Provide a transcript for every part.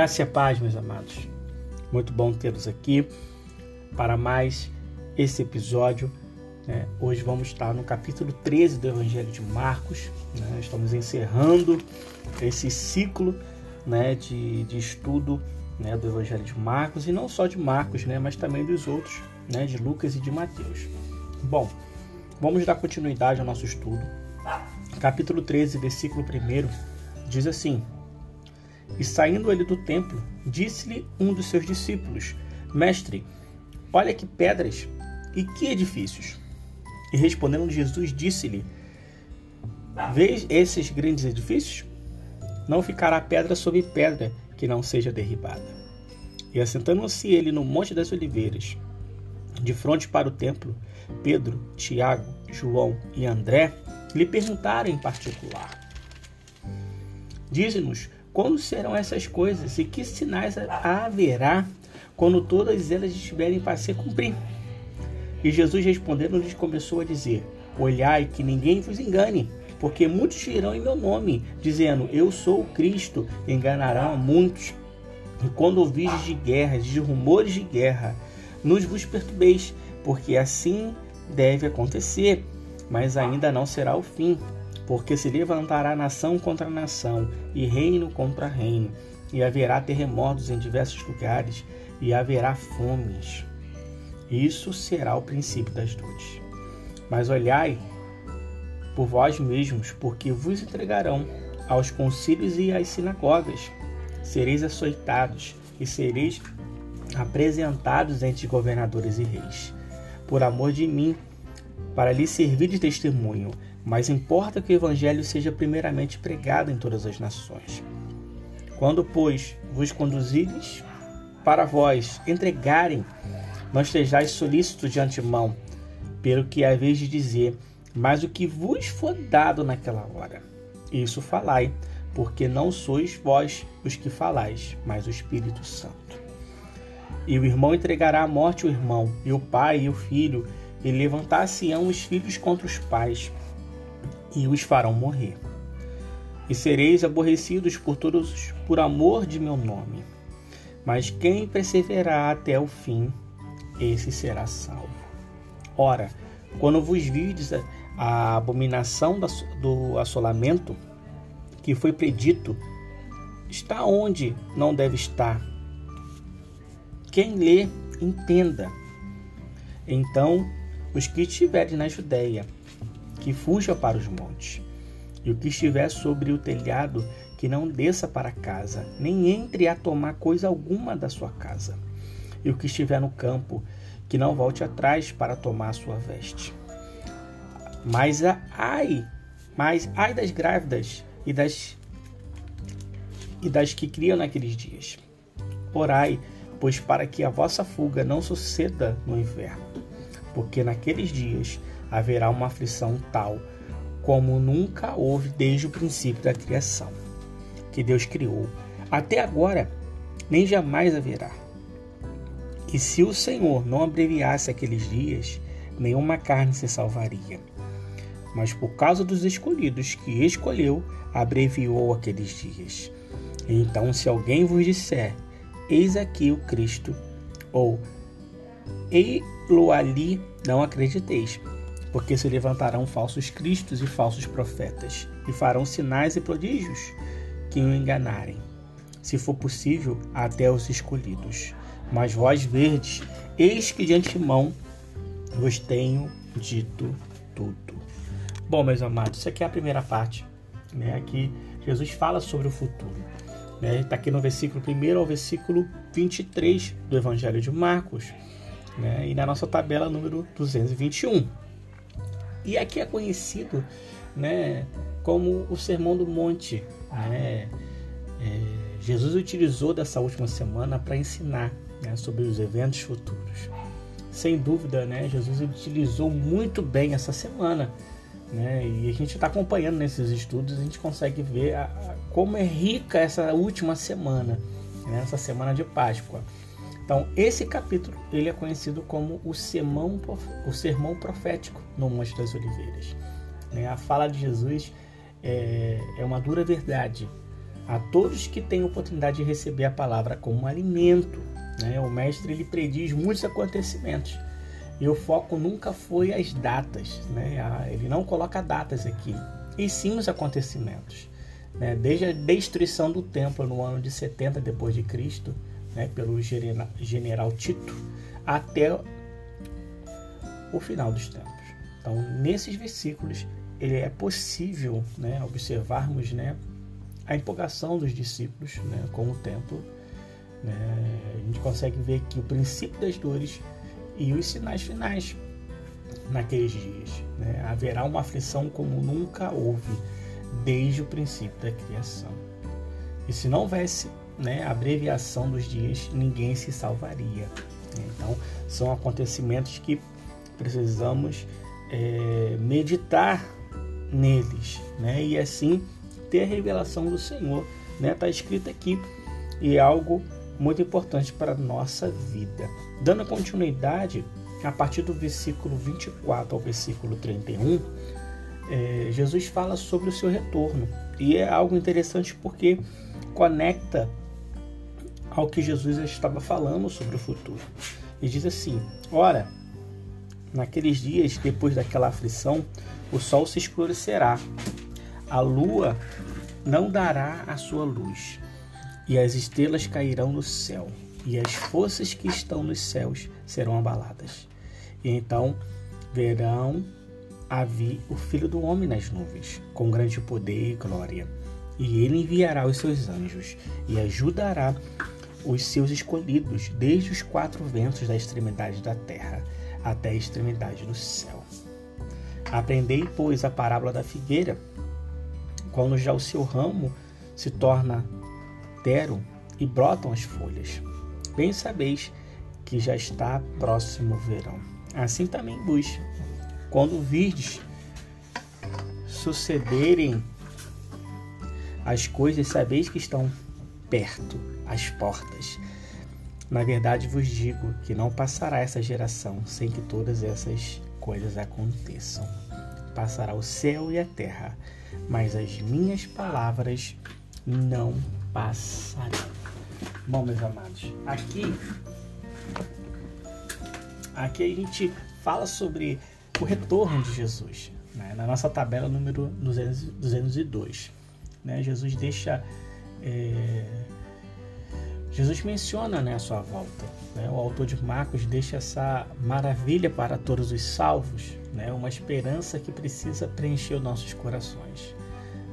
Graça e paz, meus amados. Muito bom tê-los aqui para mais esse episódio. Né? Hoje vamos estar no capítulo 13 do Evangelho de Marcos. Né? Estamos encerrando esse ciclo né, de, de estudo né, do Evangelho de Marcos, e não só de Marcos, né, mas também dos outros, né, de Lucas e de Mateus. Bom, vamos dar continuidade ao nosso estudo. Capítulo 13, versículo 1 diz assim: E saindo ele do templo, disse-lhe um dos seus discípulos: Mestre, olha que pedras e que edifícios. E respondendo Jesus, disse-lhe: Vês esses grandes edifícios? Não ficará pedra sobre pedra que não seja derribada. E assentando-se ele no Monte das Oliveiras, de frente para o templo, Pedro, Tiago, João e André lhe perguntaram em particular: Dize-nos quando serão essas coisas e que sinais haverá quando todas elas estiverem para se cumprir? E Jesus respondendo lhes começou a dizer: Olhai que ninguém vos engane, porque muitos virão em meu nome, dizendo: Eu sou o Cristo, enganarão a muitos. E quando ouvirdes de guerras, de rumores de guerra, nos vos perturbeis, porque assim deve acontecer, mas ainda não será o fim, porque se levantará nação contra nação e reino contra reino, e haverá terremotos em diversos lugares, e haverá fomes. Isso será o princípio das dores. Mas olhai por vós mesmos, porque vos entregarão aos concílios e às sinagogas. Sereis açoitados e sereis apresentados entre governadores e reis, por amor de mim, para lhe servir de testemunho. Mas importa que o evangelho seja primeiramente pregado em todas as nações. Quando, pois, vos conduzires para vós entregarem, não estejais solícitos de antemão, pelo que vez de dizer, mas o que vos for dado naquela hora. Isso falai, porque não sois vós os que falais, mas o Espírito Santo. E o irmão entregará à morte o irmão, e o pai e o filho, e levantar-se-ão os filhos contra os pais, e os farão morrer. E sereis aborrecidos por todos por amor de meu nome. Mas quem perseverar até o fim, esse será salvo. Ora, quando vos vides a abominação do assolamento que foi predito, está onde não deve estar. Quem lê, entenda. Então, os que estiverem na Judéia, que fuja para os montes, e o que estiver sobre o telhado, que não desça para casa, nem entre a tomar coisa alguma da sua casa. E o que estiver no campo, que não volte atrás para tomar a sua veste. Mas ai, mas ai das grávidas e das e das que criam naqueles dias. Orai, pois para que a vossa fuga não suceda no inverno, porque naqueles dias haverá uma aflição tal como nunca houve desde o princípio da criação, que Deus criou. Até agora, nem jamais haverá. E se o Senhor não abreviasse aqueles dias, nenhuma carne se salvaria. Mas por causa dos escolhidos que escolheu, abreviou aqueles dias. Então, se alguém vos disser, eis aqui o Cristo, ou ei-lo ali, não acrediteis, porque se levantarão falsos cristos e falsos profetas, e farão sinais e prodígios que o enganarem, se for possível, até os escolhidos. Mas vós verdes, eis que de antemão vos tenho dito tudo. Bom, meus amados, isso aqui é a primeira parte, né? Aqui Jesus fala sobre o futuro. Né? Está aqui no versículo 1 ao versículo 23 do Evangelho de Marcos, né? e na nossa tabela número 221. E aqui é conhecido né, como o Sermão do Monte. Né? É, Jesus utilizou dessa última semana para ensinar né, sobre os eventos futuros. Sem dúvida, né, Jesus utilizou muito bem essa semana. Né, e a gente está acompanhando nesses estudos, a gente consegue ver a, a, como é rica essa última semana, né, essa semana de Páscoa. Então, esse capítulo ele é conhecido como o sermão, o sermão profético no Monte das Oliveiras. Né? A fala de Jesus é, é uma dura verdade a todos que têm oportunidade de receber a palavra como alimento. Né? O mestre ele prediz muitos acontecimentos e o foco nunca foi as datas, né? ele não coloca datas aqui, e sim os acontecimentos. Né? Desde a destruição do templo no ano de 70 depois de Cristo, né? pelo general Tito, até o final dos tempos. Então, nesses versículos, é possível né, observarmos né, a empolgação dos discípulos né, com o templo. Né, a gente consegue ver que o princípio das dores e os sinais finais naqueles dias. Né, haverá uma aflição como nunca houve desde o princípio da criação. E se não houvesse né, abreviação dos dias, ninguém se salvaria. Então, são acontecimentos que precisamos é, meditar neles, né? E assim ter a revelação do Senhor, né? Está escrito aqui e é algo muito importante para a nossa vida. Dando continuidade, a partir do versículo 24 ao versículo 31, é, Jesus fala sobre o seu retorno. E é algo interessante porque conecta ao que Jesus estava falando sobre o futuro. E diz assim: Ora, naqueles dias, depois daquela aflição, o sol se escurecerá, a lua não dará a sua luz, e as estrelas cairão do céu, e as forças que estão nos céus serão abaladas. E então verão a vir o Filho do Homem nas nuvens, com grande poder e glória. E ele enviará os seus anjos e ajudará os seus escolhidos desde os quatro ventos da extremidade da terra até a extremidade do céu. Aprendei, pois, a parábola da figueira. Quando já o seu ramo se torna tero e brotam as folhas, bem sabeis que já está próximo o verão. Assim também vos, quando virdes sucederem as coisas, sabeis que estão perto as portas. Na verdade vos digo que não passará essa geração sem que todas essas coisas aconteçam. Passará o céu e a terra, mas as minhas palavras não passarão. Bom, meus amados, aqui aqui a gente fala sobre o retorno de Jesus, né? na nossa tabela número 200, 202. Né? Jesus deixa é, Jesus menciona né, a sua volta. Né? O autor de Marcos deixa essa maravilha para todos os salvos, né? uma esperança que precisa preencher os nossos corações.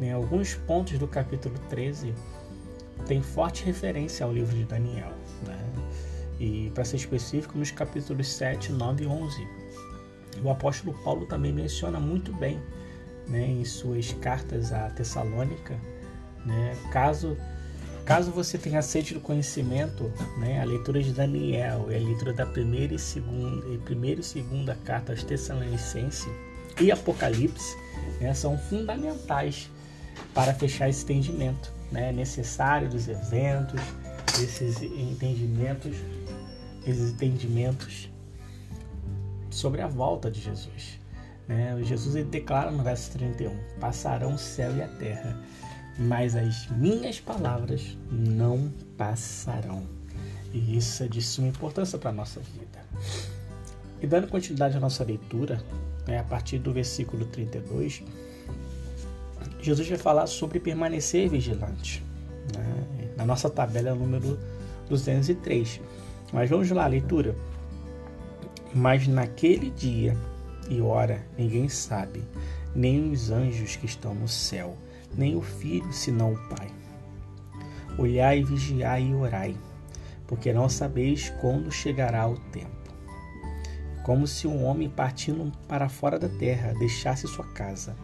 Em alguns pontos do capítulo 13 tem forte referência ao livro de Daniel. Né? E, para ser específico, nos capítulos 7, 9 e 11. O apóstolo Paulo também menciona muito bem né, em suas cartas a Tessalônica, né, caso Caso você tenha sede do conhecimento, né, a leitura de Daniel e a leitura da primeira e segunda, e primeira e segunda carta aos Tessalonicenses e Apocalipse né, são fundamentais para fechar esse entendimento. Né, é necessário dos eventos, esses entendimentos, esses entendimentos sobre a volta de Jesus. Né? Jesus ele declara no verso 31: Passarão o céu e a terra mas as minhas palavras não passarão. E isso é de suma importância para a nossa vida. E dando continuidade à nossa leitura, né, a partir do versículo 32, Jesus vai falar sobre permanecer vigilante. Né? Na nossa tabela número 203. Mas vamos lá, leitura. Mas naquele dia e hora ninguém sabe, nem os anjos que estão no céu nem o filho, senão o Pai. Olhai, vigiai e orai, porque não sabeis quando chegará o tempo. Como se um homem partindo para fora da terra deixasse sua casa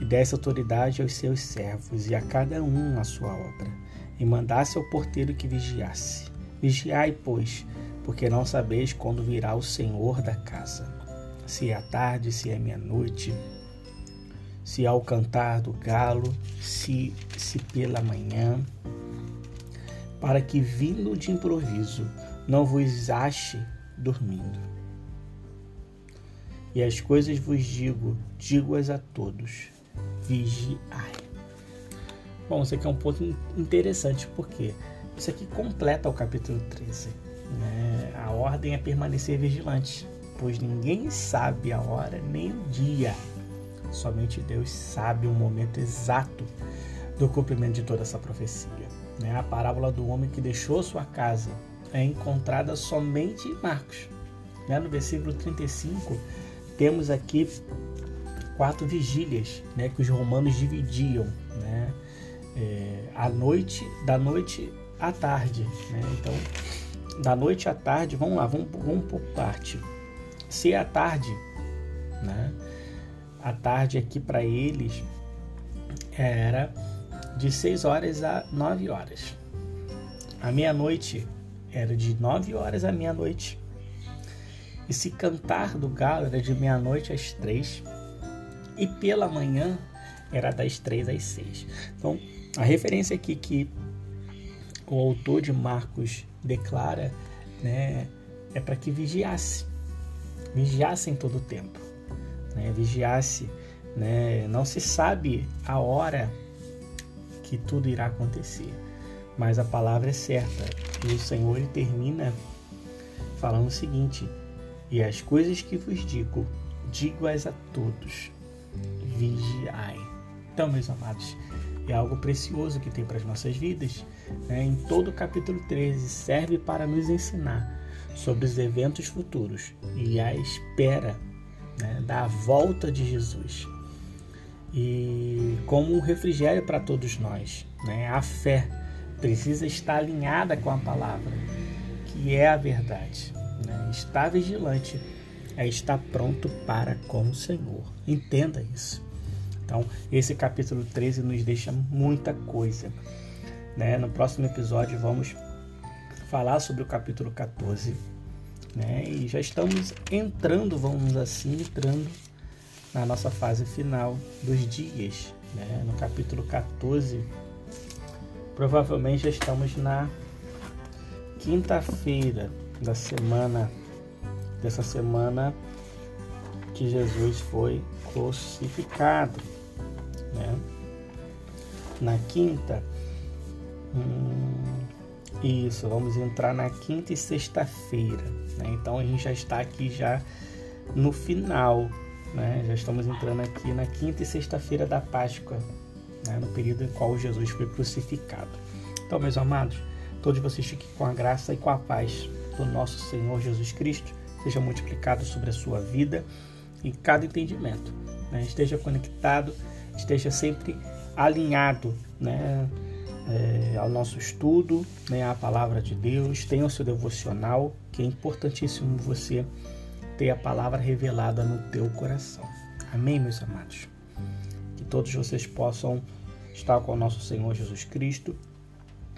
e desse autoridade aos seus servos e a cada um a sua obra, e mandasse ao porteiro que vigiasse. Vigiai, pois, porque não sabeis quando virá o Senhor da casa, se é à tarde, se é meia-noite, se ao cantar do galo, se, se pela manhã, para que vindo de improviso não vos ache dormindo. E as coisas vos digo, digo-as a todos, vigiai. Bom, isso aqui é um ponto interessante, porque isso aqui completa o capítulo 13. Né? A ordem é permanecer vigilante, pois ninguém sabe a hora nem o dia. Somente Deus sabe o momento exato do cumprimento de toda essa profecia. Né? A parábola do homem que deixou sua casa é encontrada somente em Marcos. Né? No versículo 35, temos aqui quatro vigílias né, que os romanos dividiam. É, à noite, da noite à tarde. Então, da noite à tarde, vamos lá, vamos, vamos por parte. Se é à tarde, né? A tarde aqui para eles era de 6 horas a 9 horas. A meia-noite era de 9 horas à meia-noite. E se cantar do galo era de meia-noite às 3. E pela manhã era das 3 às 6. Então, a referência aqui que o autor de Marcos declara né, é para que vigiasse. Vigiasse em todo o tempo. Né, vigiasse. Né, não se sabe a hora que tudo irá acontecer. Mas a palavra é certa. E o Senhor ele termina falando o seguinte: E as coisas que vos digo, digo-as a todos, vigiai. Então, meus amados, é algo precioso que tem para as nossas vidas. Né? Em todo o capítulo 13 serve para nos ensinar sobre os eventos futuros e a espera né, da volta de Jesus e como um refrigério para todos nós. Né? A fé precisa estar alinhada com a palavra, que é a verdade. Né? Estar vigilante é estar pronto para com o Senhor. Entenda isso. Então, esse capítulo 13 nos deixa muita coisa. Né? No próximo episódio, vamos falar sobre o capítulo 14. Né? E já estamos entrando, vamos assim, entrando na nossa fase final dos dias, né? no capítulo 14. Provavelmente já estamos na quinta-feira da semana, dessa semana que Jesus foi crucificado. Né? Na quinta, hum, isso, vamos entrar na quinta e sexta-feira. Né? Então a gente já está aqui já no final né? Já estamos entrando aqui na quinta e sexta-feira da Páscoa, né? no período em qual Jesus foi crucificado. Então, meus amados, todos vocês fiquem com a graça e com a paz do nosso Senhor Jesus Cristo, seja multiplicado sobre a sua vida em cada entendimento. Né? Esteja conectado, esteja sempre alinhado né? É, ao nosso estudo, né? à palavra de Deus, tenha o seu devocional, que é importantíssimo você ter a palavra revelada no teu coração. Amém, meus amados? Que todos vocês possam estar com o nosso Senhor Jesus Cristo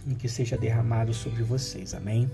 e que seja derramado sobre vocês. Amém?